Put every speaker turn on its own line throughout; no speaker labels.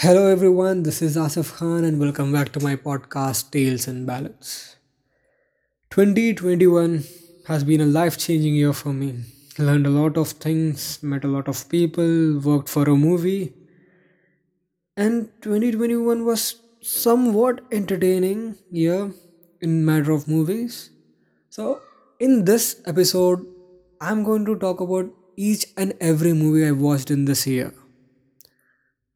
Hello, everyone. This is Asif Khan, and welcome back to my podcast, Tales and Ballads. 2021 has been a life changing year for me. Learned a lot of things, met a lot of people, worked for a movie, and 2021 was somewhat entertaining year in matter of movies. So, in this episode, I'm going to talk about each and every movie I watched in this year.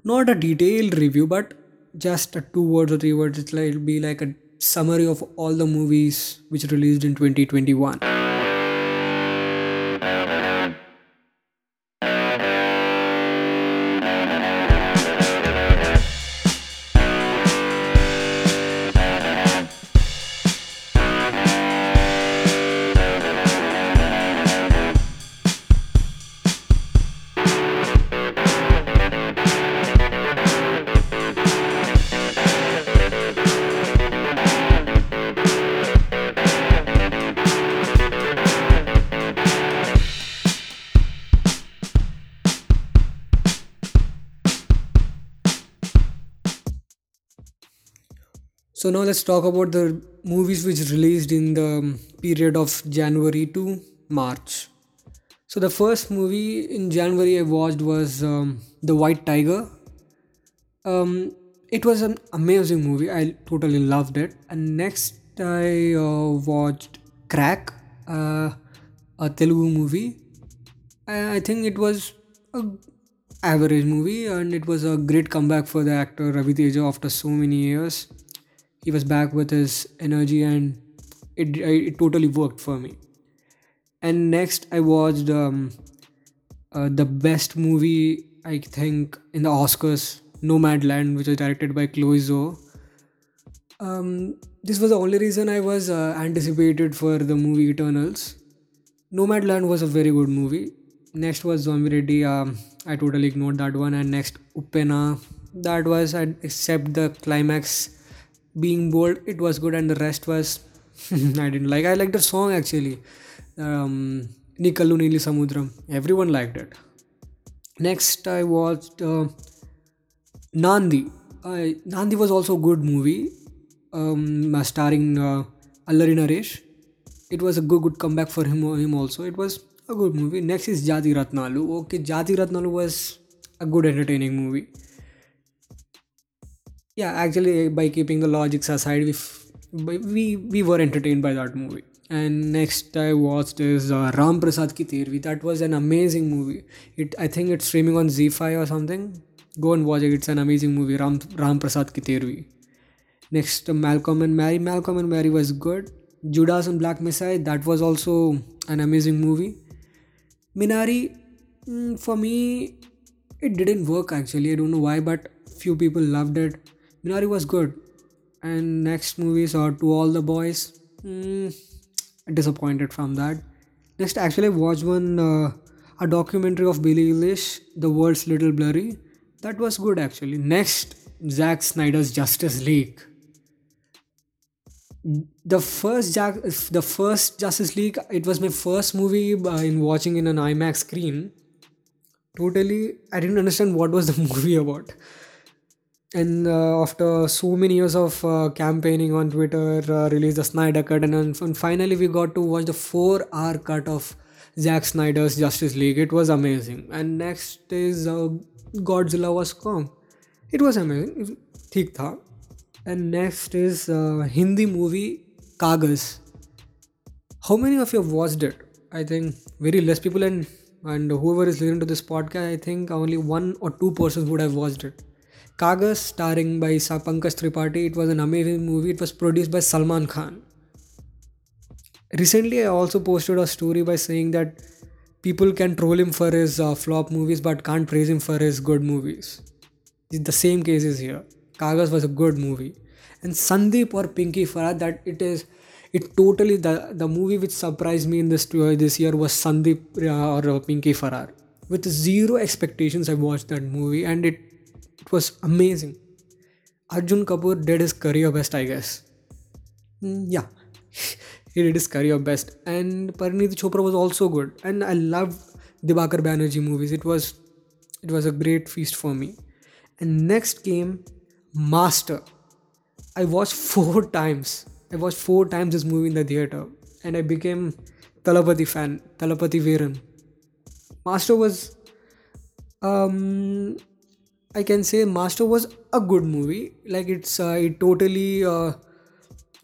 Not a detailed review, but just two words or three words. It'll be like a summary of all the movies which released in 2021. So now let's talk about the movies which released in the period of January to March. So the first movie in January I watched was um, The White Tiger. Um, it was an amazing movie. I totally loved it. And next I uh, watched Krack, uh, a Telugu movie. I, I think it was a average movie and it was a great comeback for the actor Ravi Teja after so many years. He was back with his energy and it, it totally worked for me. And next I watched um, uh, the best movie I think in the Oscars, Nomadland, which was directed by Chloe Zhao. Um, this was the only reason I was uh, anticipated for the movie Eternals. Nomadland was a very good movie. Next was Zombie Reddy. Um, I totally ignored that one. And next Uppena. That was I except the climax being bold. It was good, and the rest was I didn't like. I liked the song actually. Um, Nikalu Nili Samudram. Everyone liked it. Next, I watched uh, Naandhi. Uh, Naandhi was also a good movie, um, uh, starring uh, Allari Naresh. It was a good good comeback for him him also. It was a good movie. Next is Jathi Ratnalu. Okay, Jathi Ratnalu was a good entertaining movie. Yeah, actually, by keeping the logics aside, we f- we we were entertained by that movie. And next I watched is uh, Ram Prasad Ki Tervi. That was an amazing movie. It I think it's streaming on ZEE5 or something. Go and watch it. It's an amazing movie. Ram Ram Prasad Ki Tervi. Next, uh, Malcolm and Marie. Malcolm and Marie was good. Judas and Black Messiah. That was also an amazing movie. Minari, mm, for me, it didn't work actually. I don't know why, but few people loved it. Minari was good. And next movies are To All the Boys. Mm, disappointed from that. Next, actually, I watched one uh, a documentary of Billie Eilish, The World's Little Blurry. That was good actually. Next, Zack Snyder's Justice League. The first Jack, the first Justice League. It was my first movie uh, in watching in an IMAX screen. Totally, I didn't understand what was the movie about and uh, after so many years of uh, campaigning on Twitter, uh, released the Snyder Cut, and, and finally we got to watch the four-hour cut of Zack Snyder's Justice League. It was amazing. And next is uh, Godzilla was Kong. It was amazing. It ठीक था. And next is uh, Hindi movie Kaagaz. How many of you have watched it? I think very less people and and whoever is listening to this podcast, I think only one or two persons would have watched it. Kaagaz, starring by Pankaj Tripathi, it was an amazing movie. It was produced by Salman Khan. Recently, I also posted a story by saying that people can troll him for his uh, flop movies but can't praise him for his good movies. The same case is here. Kaagaz was a good movie. And Sandeep or Pinky Faraar, that it is, it totally, the, the movie which surprised me in this, uh, this year was Sandeep uh, or uh, Pinky Faraar With zero expectations, I watched that movie and it, it was amazing. Arjun Kapoor did his career best, I guess. Mm, yeah, he did his career best. And Parineeti Chopra was also good. And I loved Dibakar Banerjee movies. It was it was a great feast for me. And next came Master. I watched four times. I watched four times this movie in the theater, and I became Thalapathy fan. Thalapathy Veeran. Master was, um, I can say Master was a good movie. Like it's, uh, it totally uh,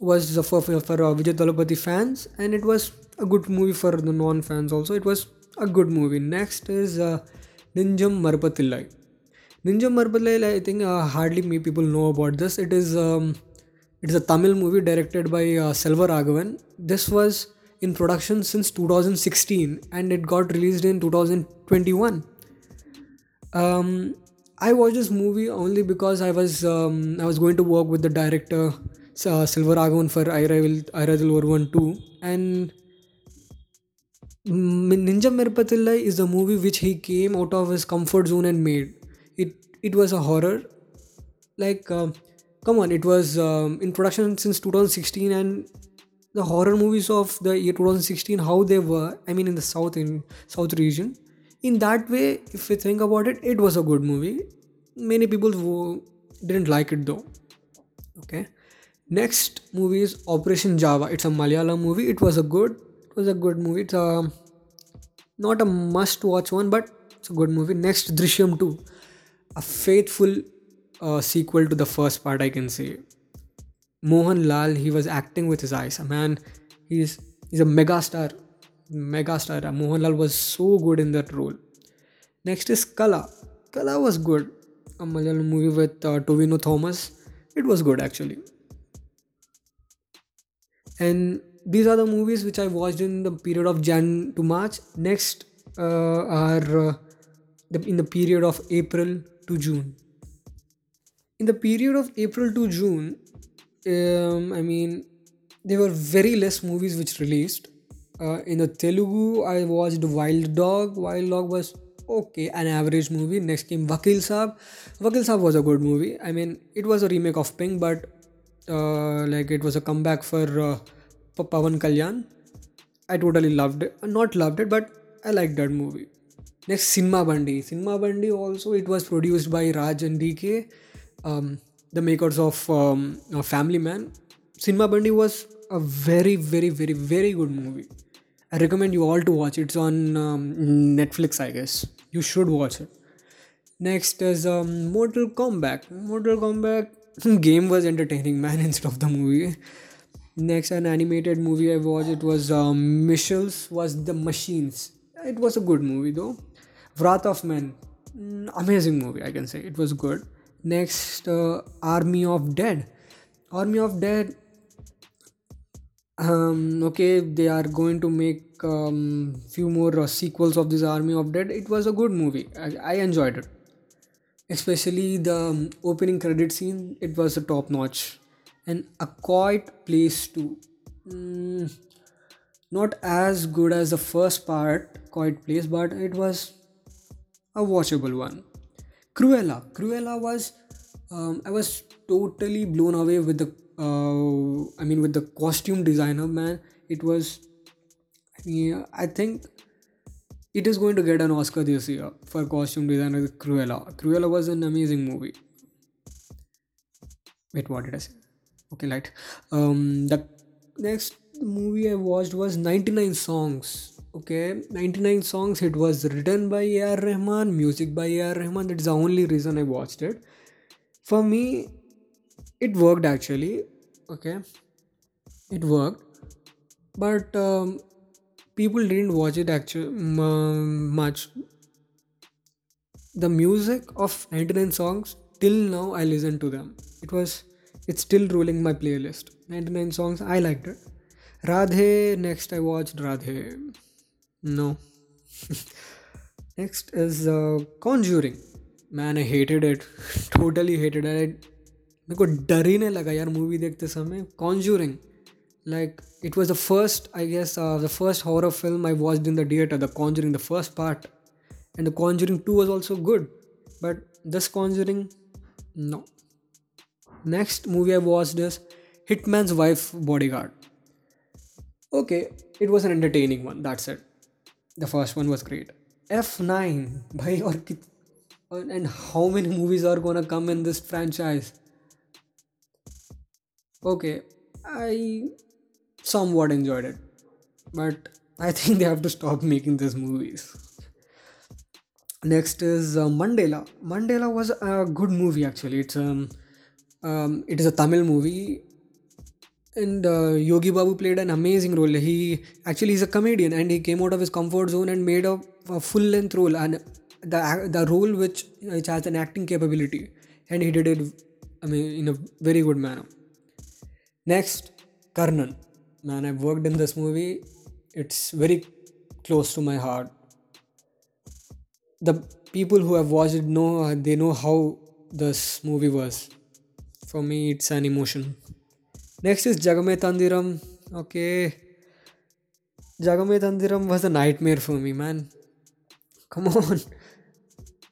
was for for, uh, Vijay Thalapathy fans, and it was a good movie for the non-fans also. It was a good movie. Next is uh, Nenjam Marappathillai. Nenjam Marappathillai, I think uh, hardly many people know about this. It is um, it is a Tamil movie directed by uh, Selva. This was in production since 2016 and it got released in 2021. Um, I watched this movie only because I was um, I was going to work with the director uh, Raghavan for Airaval Aayirathil Oruvan 2 and Ninja Marpathillai is a movie which he came out of his comfort zone and made. It it was a horror. Like uh, come on, it was um, in production since 2016 and the horror movies of the year 2016 how they were I mean in the south in south region in that way if you think about it it was a good movie. Many people didn't like it though. Okay. Next movie is operation java. It's a malayalam movie. It was a good it was a good movie. It's a not a must watch one but it's a good movie. Next drishyam 2 a faithful uh, sequel to the first part i can say. Mohan lal he was acting with his eyes. A man he's he's a mega star mega star mohan lal was so good in that role next is kala kala was good a malayalam movie with uh, tovino thomas it was good actually and these are the movies which I watched in the period of Jan to March. Next uh, are uh, the, in the period of April to June. In the period of April to June, um, I mean, there were very less movies which released. Uh, in the Telugu, I watched Wild Dog. Wild Dog was okay, an average movie. Next came Vakeel Saab. Vakeel Saab was a good movie. I mean, it was a remake of Pink, but uh, like it was a comeback for uh, Pawan Kalyan. I totally loved it. Not loved it, but I liked that movie. Next, Cinema Bandi. Cinema Bandi also it was produced by Raj and DK, um, the makers of um, Family Man. Cinema Bandi was a very, very, very, very good movie. I recommend you all to watch. It's on um, Netflix, I guess. You should watch it. Next is um, Mortal Kombat. Mortal Kombat game was entertaining, man, instead of the movie. Next, an animated movie I watched it was um, Mitchells was the Machines. It was a good movie though. Wrath of Men, mm, amazing movie I can say. It was good. Next, uh, Army of Dead. Army of Dead. Um, okay, they are going to make um, few more uh, sequels of this Army of Dead. It was a good movie. I, I enjoyed it. Especially the um, opening credit scene. It was a top notch. And a quiet place too mm, not as good as the first part quiet place but it was a watchable one. Cruella. Cruella was um, i was totally blown away with the uh, i mean with the costume designer man it was yeah, i think it is going to get an Oscar this year for costume designer Cruella. Cruella was an amazing movie. Wait, what did I say? Okay, light. Um, the next movie I watched was 99 Songs. Okay, 99 Songs. It was written by A.R. Rahman, music by A.R. Rahman. That is the only reason I watched it. For me, it worked actually. Okay, it worked, but um, people didn't watch it actually much. The music of 99 songs till now i listen to them. It was it's still ruling my playlist. 99 songs i liked it. Radhe next i watched radhe. No. Next is uh, conjuring. Man i hated it. Totally hated it मेरे को डर ही नहीं लगा यार movie देखते समय। Conjuring like it was the first I guess the first horror film I watch in the theatre the Conjuring the first part and the Conjuring two was also good but this Conjuring no next movie I watch this my wife bodyguard okay it was an entertaining one that's it the first one was great F nine भाई, और कित and how many movies are gonna come in this franchise okay i somewhat enjoyed it but i think they have to stop making these movies. Next is uh, mandela. Mandela was a good movie actually. It's um, um it is a tamil movie and uh, yogi babu played an amazing role. He actually is a comedian and he came out of his comfort zone and made a, a full length role and the the role which, which has an acting capability and he did it i mean in a very good manner next karnan man i've worked in this movie. It's very close to my heart. The people who have watched it know they know how this movie was. For me it's an emotion. Next is jagame thandhiram. Okay. Jagame thandhiram was a nightmare for me man. Come on.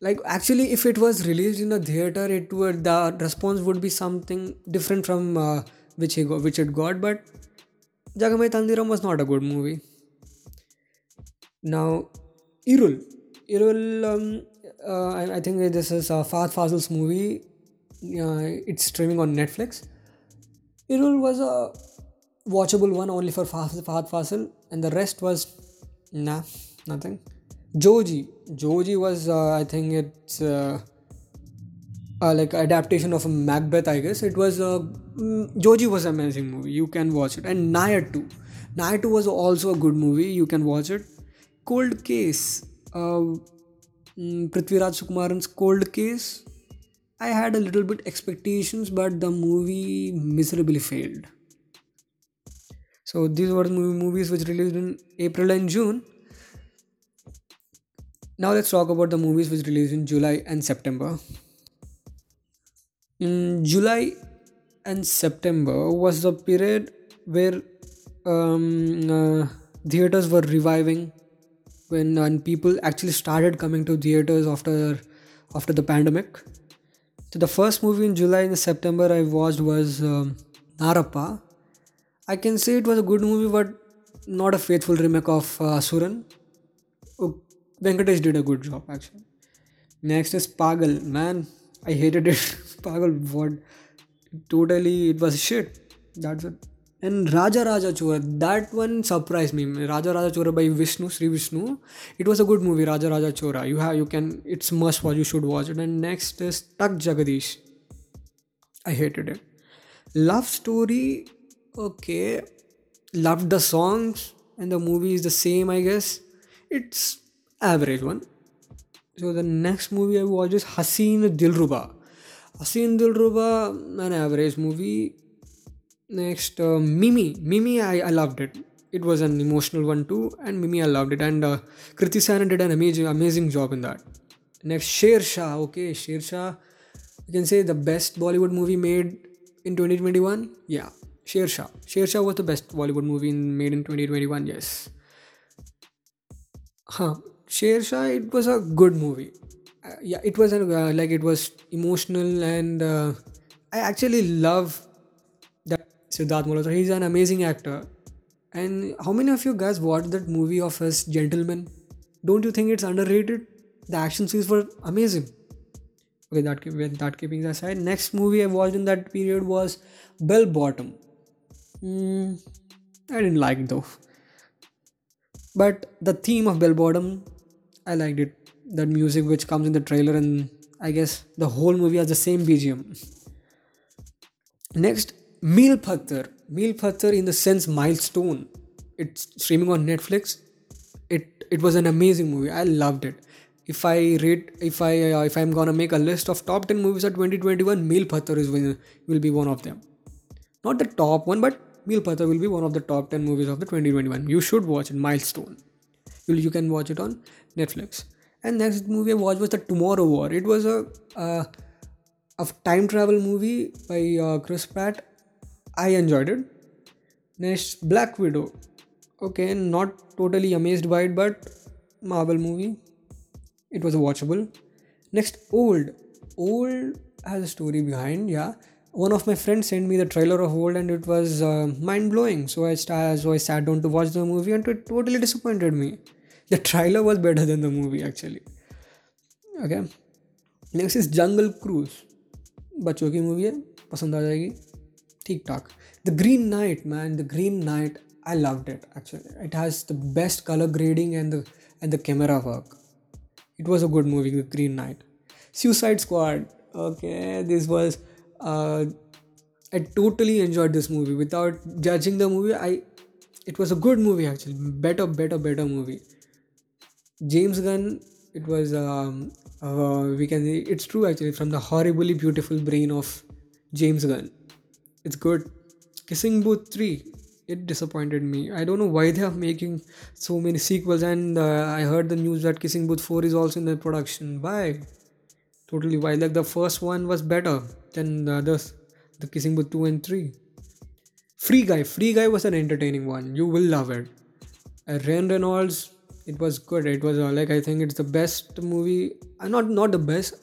Like actually if it was released in a theater it would the response would be something different from uh, which he got, which it got but Jagame Thandhiram was not a good movie now Irul Irul um, uh, I, I, think this is uh, Fahadh Faasil's movie uh, it's streaming on Netflix Irul was a watchable one only for Fahadh Faasil and the rest was nah nothing Joji. Joji was, uh, I think it's uh, uh, like adaptation of a Macbeth. I guess it was. Mm, Joji was amazing movie. You can watch it. And Nayattu. Nayar 2 was also a good movie. You can watch it. Cold Case. Uh, mm, Prithviraj Sukumaran's Cold Case. I had a little bit expectations, but the movie miserably failed. So these were the movies which released in April and June. Now let's talk about the movies which released in July and September. In July and September was the period where um, uh, theaters were reviving when uh, people actually started coming to theaters after after the pandemic. So the first movie in July and September I watched was um, Narappa. I can say it was a good movie, but not a faithful remake of uh, Asuran. Venkatesh did a good job actually. Next is Paagal. Man, I hated it. Pagal, what? Totally, it was shit. That's it. And Raja Raja Chora, that one surprised me. Raja Raja Chora by Vishnu, Sree Vishnu. It was a good movie, Raja Raja Chora. You have, you can, it's must watch. You should watch it. And next is Tuck Jagadish. I hated it. Love story, okay. Loved the songs, and the movie is the same, I guess. It's average one. So the next movie I watched is Haseen Dilruba. Haseen Dilruba, an average movie. Next, uh, Mimi. Mimi, I, I loved it. It was an emotional one too, and Mimi, I loved it. And uh, Kriti Sanon did an amazing, amazing job in that. Next, Sher Shah. Okay, Sher Shah. You can say the best Bollywood movie made in 2021. Yeah, Sher Shah. Sher Shah was the best Bollywood movie made in 2021. Yes. Huh. Sher Shah, it was a good movie. Uh, yeah, it was uh, like it was emotional, and uh, I actually love that Sidharth Malhotra. He's an amazing actor. And how many of you guys watched that movie of his Gentleman? Don't you think it's underrated? The action scenes were amazing. Okay, that that keeping aside, next movie I watched in that period was Bell Bottom. Mm, I didn't like it though. But the theme of Bell Bottom I liked it. That music which comes in the trailer, and I guess the whole movie has the same BGM. Next, Meel Patthar. Meel Patthar in the sense milestone. It's streaming on Netflix. It it was an amazing movie. I loved it. If I rate, if I uh, if I'm gonna make a list of top ten movies of 2021, Meel Patthar is will be one of them. Not the top one, but Meel Patthar will be one of the top 10 movies of the 2021. You should watch it, Milestone. You, you can watch it on Netflix. And next movie I watched was the Tomorrow War. It was a uh, a time travel movie by uh, Chris Pratt. I enjoyed it. Next, Black Widow. Okay, not totally amazed by it, but Marvel movie. It was watchable. Next, Old. Old has a story behind. Yeah, one of my friends sent me the trailer of Old, and it was uh, mind blowing. So I so I sat down to watch the movie, and it totally disappointed me the trailer was better than the movie actually okay next is jungle cruise बच्चों की movie है पसंद आ जाएगी ठीक ठाक the Green Knight man the Green Knight I loved it actually it has the best colour grading and the and the camera work it was a good movie the green knight suicide squad okay this was uh, i totally enjoyed this movie without judging the movie i it was a good movie actually better better better movie james gunn it was um, uh, we can it's true actually from the horribly beautiful brain of james gunn. It's good. Kissing booth 3 it disappointed me. I don't know why they are making so many sequels and uh, i heard the news that kissing booth 4 is also in the production. Why? Totally why? Like the first one was better than the others the kissing booth 2 and 3 free guy. Free guy was an entertaining one. You will love it. Uh, Ryan Reynolds it was good. It was uh, like i think it's the best movie uh, not not the best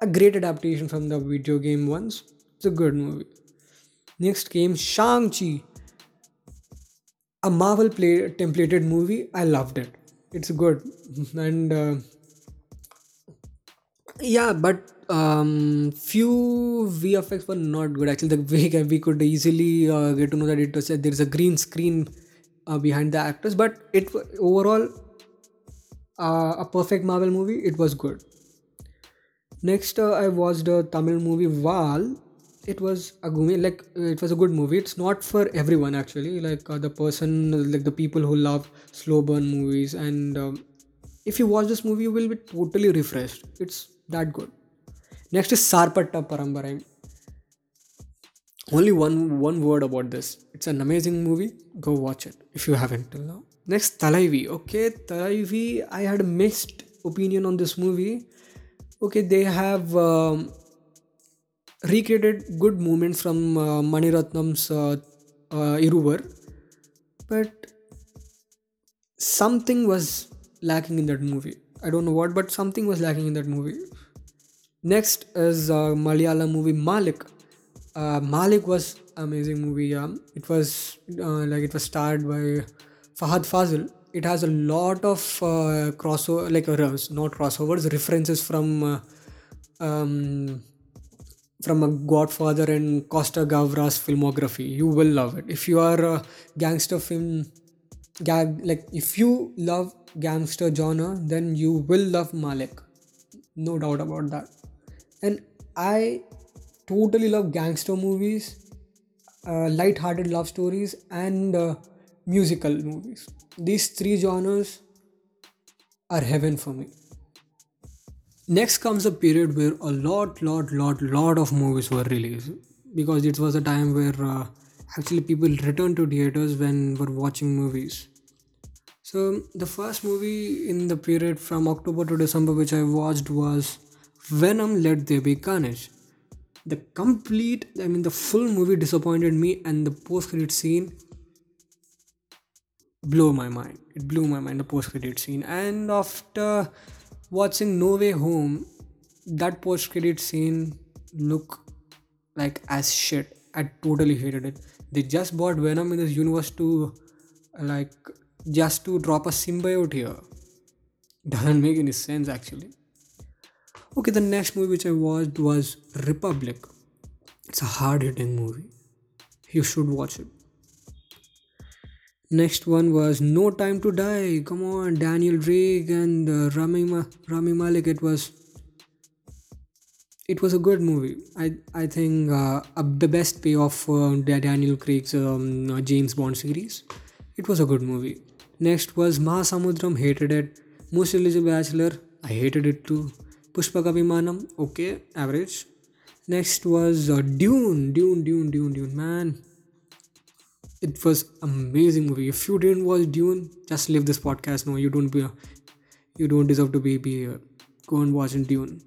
a great adaptation from the video game ones. It's a good movie. Next came shang-chi a marvel play templated movie. I loved it. It's good. And uh, yeah but um few vfx were not good. Actually the way we could easily uh, get to know that it was there is a green screen uh, behind the actors but it overall uh, a perfect marvel movie it was good. Next uh, i watched a tamil movie vaazhl it was a movie like it was a good movie. It's not for everyone actually. Like uh, the person like the people who love slow burn movies and um, if you watch this movie you will be totally refreshed. It's that good. Next is sarpatta parambarai only one one word about this. It's an amazing movie. Go watch it if you haven't till now next thalaivii okay thalaivii i had a mixed opinion on this movie okay they have um, recreated good moments from uh, Maniratnam's uh, uh, Iruvar, but something was lacking in that movie. I don't know what, but something was lacking in that movie. Next is uh, Malayalam movie Malik. Uh, Malik was amazing movie. Yeah, it was uh, like it was starred by Fahadh Faasil. It has a lot of uh, crossover, like uh, not crossovers, references from. Uh, um, from a Godfather and Costa Gavras filmography. You will love it. If you are a gangster film, gag like if you love gangster genre, then you will love Malik. No doubt about that. And I totally love gangster movies, uh, light-hearted love stories, and uh, musical movies. These three genres are heaven for me. Next comes a period where a lot, lot, lot, lot of movies were released because it was a time where uh, actually people returned to theaters when were watching movies. So the first movie in the period from October to December which I watched was Venom Let There Be Carnage. The complete, I mean, the full movie disappointed me, and the post credit scene blew my mind. It blew my mind. The post credit scene, and after watching No Way Home, that post credit scene look like as shit. I totally hated it. They just bought Venom in this universe to like just to drop a symbiote here. Doesn't make any sense actually. Okay, the next movie which I watched was Republic. It's a hard hitting movie. You should watch it. Next one was No Time to Die. Come on, Daniel Craig and uh, Rami, Ma- Rami Malek. It was it was a good movie. I I think uh, the best payoff for Daniel Craig's um, uh, James Bond series. It was a good movie. Next was Mahasamudram. Hated it. Most Eligible Bachelor. I hated it too. Pushpaka Vimanam. Okay, average. Next was uh, Dune. Dune. Dune. Dune. Dune. Man, it was amazing movie. If you didn't watch Dune, just leave this podcast. No, you don't be. You don't deserve to be, be here. Go and watch Dune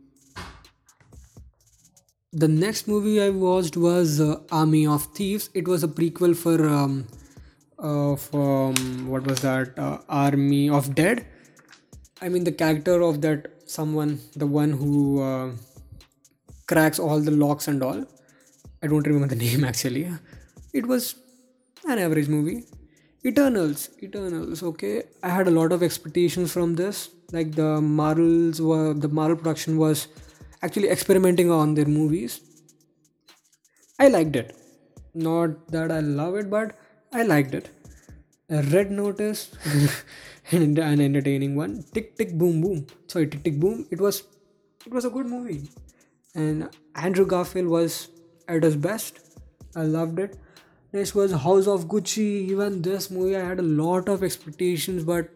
the next movie I watched was uh, Army of Thieves. It was a prequel for um, of um, what was that uh, Army of Dead. I mean the character of that someone, the one who uh, cracks all the locks and all. I don't remember the name actually. It was an average movie. Eternals, Eternals. Okay, I had a lot of expectations from this. Like the Marvels were, the Marvel production was actually experimenting on their movies. I liked it. Not that I love it, but I liked it. Red Notice, an entertaining one. Tick Tick Boom Boom. Sorry, Tick Tick Boom. It was, it was a good movie, and Andrew Garfield was at his best. I loved it. Next was House of Gucci. Even this movie, I had a lot of expectations, but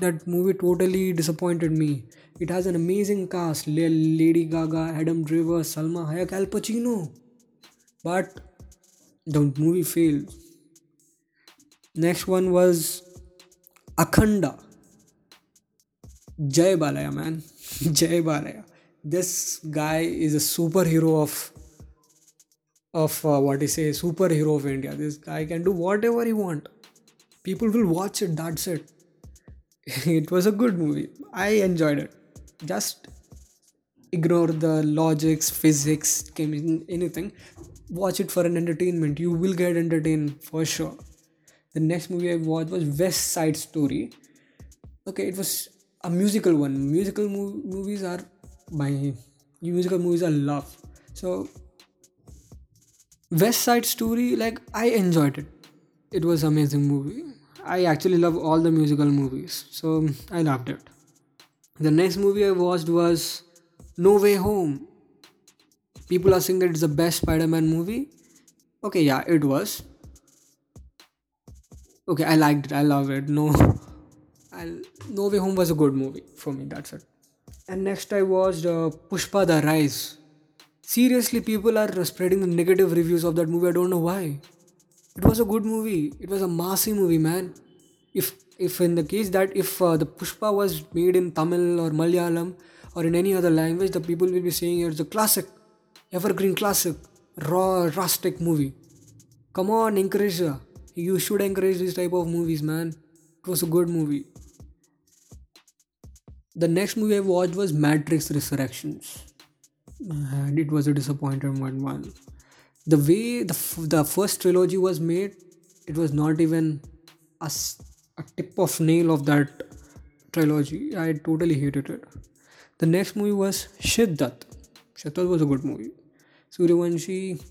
that movie totally disappointed me. It has an amazing cast: Lady Gaga, Adam Driver, Salma Hayek, Al Pacino. But the movie failed. Next one was Akhanda. Jai Balayya, man. Jai Balayya. This guy is a superhero of of uh, what is say superhero of India. This guy can do whatever he want. People will watch it. That's it. it was a good movie. I enjoyed it. Just ignore the logics, physics, anything. Watch it for an entertainment. You will get entertained for sure. The next movie I watched was West Side Story. Okay, it was a musical one. Musical mov- movies are my musical movies I love. So West Side Story, like I enjoyed it. It was amazing movie. I actually love all the musical movies, so um, I loved it. The next movie I watched was No Way Home. People are saying that it's the best Spider-Man movie. Okay, yeah, it was. Okay, I liked it. I love it. No, I'll, No Way Home was a good movie for me. That's it. And next I watched uh, Pushpa the Rise seriously people are spreading the negative reviews of that movie i don't know why it was a good movie it was a massive movie man if if in the case that if uh, the pushpa was made in tamil or malayalam or in any other language the people will be saying it's a classic evergreen classic raw rustic movie come on encourage uh, you should encourage this type of movies man it was a good movie the next movie i watched was matrix resurrections and it was a disappointing one. The way the, the first trilogy was made, it was not even a, a tip of nail of that trilogy. I totally hated it. The next movie was Shiddat. Shiddat was a good movie. Suryavanshi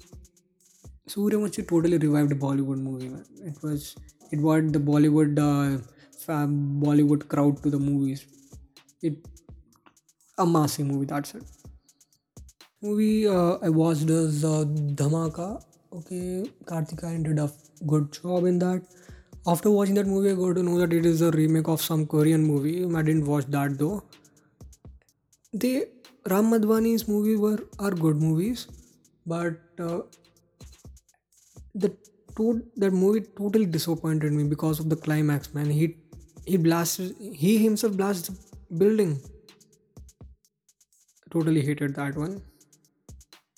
Suryavanshi totally revived Bollywood movie. Man. It was it brought the Bollywood uh, Bollywood crowd to the movies. It a massive movie. That's it movie uh, I watched is uh, Dhamaka. Okay, Karthika did a good job in that. After watching that movie, I got to know that it is a remake of some Korean movie. I didn't watch that though. They Ram Madhvani's movies were are good movies, but uh, the to- that movie totally disappointed me because of the climax. Man, he he blasted he himself blasted the building. Totally hated that one.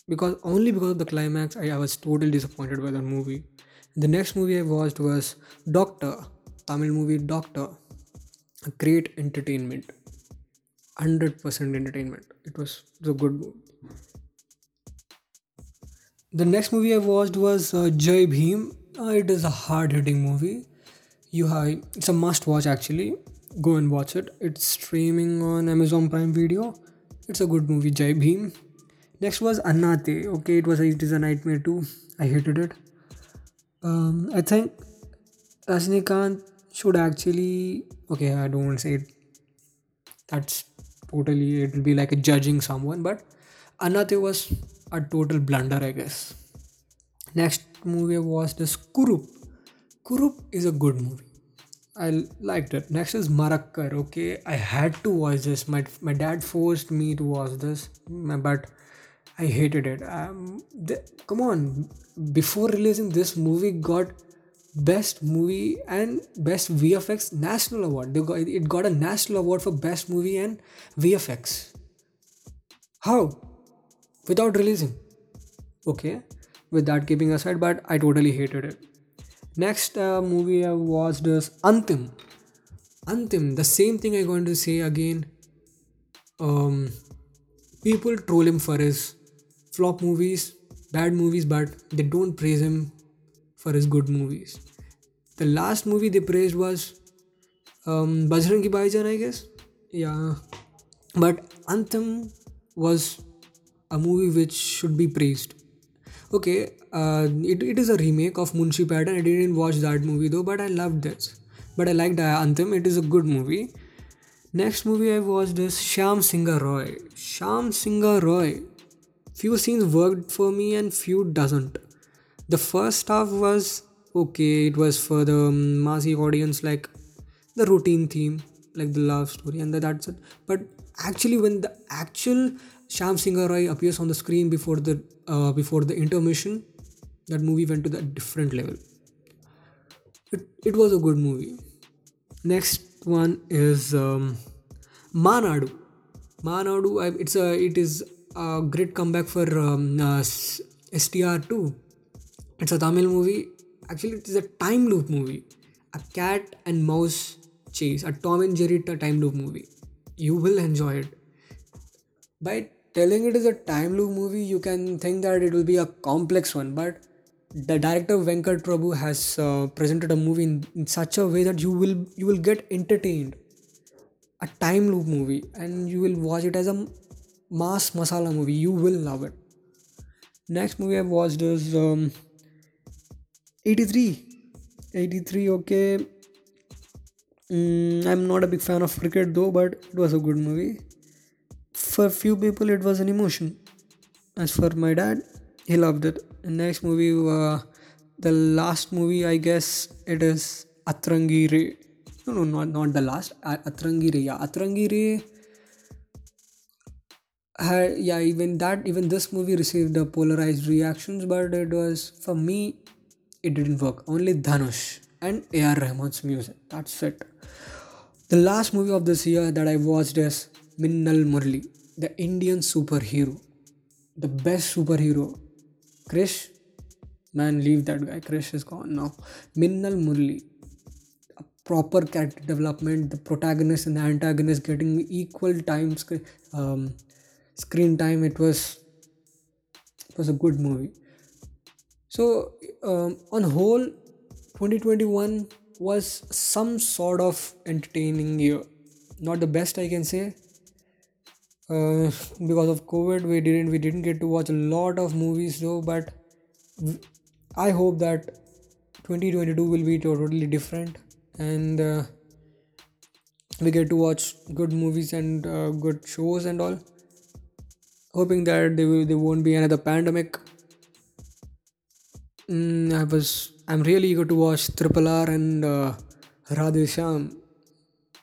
Because only because of the climax I, I was totally disappointed by the movie. The next movie i watched was doctor tamil movie doctor. A great entertainment. 100% entertainment. It was, it was a good movie the next movie i watched was uh, jai bhim uh, it is a hard-hitting movie you have it's a must watch actually go and watch it it's streaming on amazon prime video it's a good movie jai bhim Next was Annaatthe. Okay, it was a, it is a nightmare too. I hated it. Um, I think Rajnikant should actually. Okay, I don't want to say it. That's totally. It will be like judging someone, but Annaatthe was a total blunder, I guess. Next movie was this Kurup. Kurup is a good movie. I liked it. Next is Marakkar. Okay, I had to watch this. My my dad forced me to watch this, but I hated it. Um, the, come on, before releasing this movie, got best movie and best VFX national award. They got it got a national award for best movie and VFX. How? Without releasing. Okay, with that keeping aside, but I totally hated it. Next uh, movie I watched is Antim. Antim, the same thing I'm going to say again. Um, people troll him for his flop movies, bad movies, but they don't praise him for his good movies. The last movie they praised was um, Bajrangi Bhaijaan, I guess. Yeah, but Antim was a movie which should be praised. Okay, uh, it, it is a remake of Mulshi Pattern. I didn't watch that movie though, but I loved this. But I liked Antim. It is a good movie. Next movie I watched is Shyam Singha Roy. Shyam Singha Roy. Few scenes worked for me and few doesn't. The first half was okay. It was for the massy audience, like the routine theme, like the love story, and that's it. But actually, when the actual Shyam Singha Roy appears on the screen before the uh, before the intermission, that movie went to that different level. It, it was a good movie. Next one is um, Maanadu. Maanadu, I, it's a it is a great comeback for um, uh, STR2. It's a Tamil movie. Actually, it is a time loop movie. A cat and mouse chase. A Tom and Jerry time loop movie. You will enjoy it. By telling it is a time loop movie, you can think that it will be a complex one, but the director Venkat Prabhu has uh, presented a movie in, in such a way that you will you will get entertained. A time loop movie, and you will watch it as a mass masala movie. You will love it. Next movie I've watched is um, 83. 83, okay. Mm, I'm not a big fan of cricket though, but it was a good movie for few people it was an emotion. As for my dad he loved it. Next movie uh, the last movie i guess it is atrangi re. No no not, not the last uh, atrangi re. Yeah atrangi re had, yeah even that even this movie received polarized reactions but it was for me it didn't work. Only dhanush and ar rahman's music. That's it. The last movie of this year that i watched is Minnal Murali, the Indian superhero, the best superhero. Krrish, man, leave that guy. Krrish is gone now. Minnal Murali, a proper character development. The protagonist and the antagonist getting equal time screen, um, screen time. It was it was a good movie. So um, on whole, 2021 was some sort of entertaining year. Not the best I can say, uh, because of covid we didn't we didn't get to watch a lot of movies though but i hope that 2022 will be totally different and uh, we get to watch good movies and uh, good shows and all hoping that there, will, there won't be another pandemic mm, i was i'm really eager to watch triple r and uh, radhe Shyam.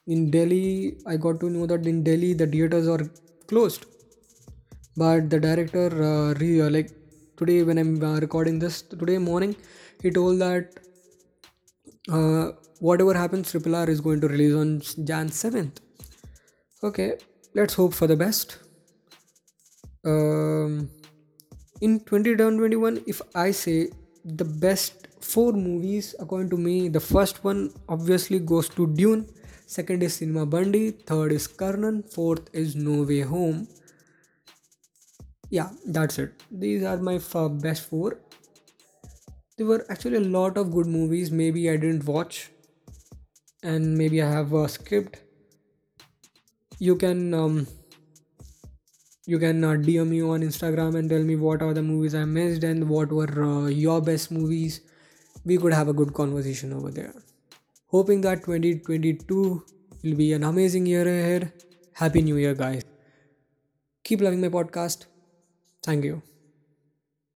in delhi i got to know that in delhi the theaters are closed. But the director uh, re, uh, like today when i'm uh, recording this today morning he told that uh, whatever happens triple r is going to release on jan 7th okay let's hope for the best. Um, in 2021 if i say the best four movies according to me the first one obviously goes to dune second is Cinema Bandi, third is Karnan, fourth is No Way Home. Yeah, that's it. These are my f- best four. There were actually a lot of good movies. Maybe I didn't watch, and maybe I have uh, skipped. You can um, you can uh, DM me on Instagram and tell me what are the movies I missed and what were uh, your best movies. We could have a good conversation over there. Hoping that 2022 will be an amazing year ahead. Happy New Year, guys. Keep loving my podcast. Thank you.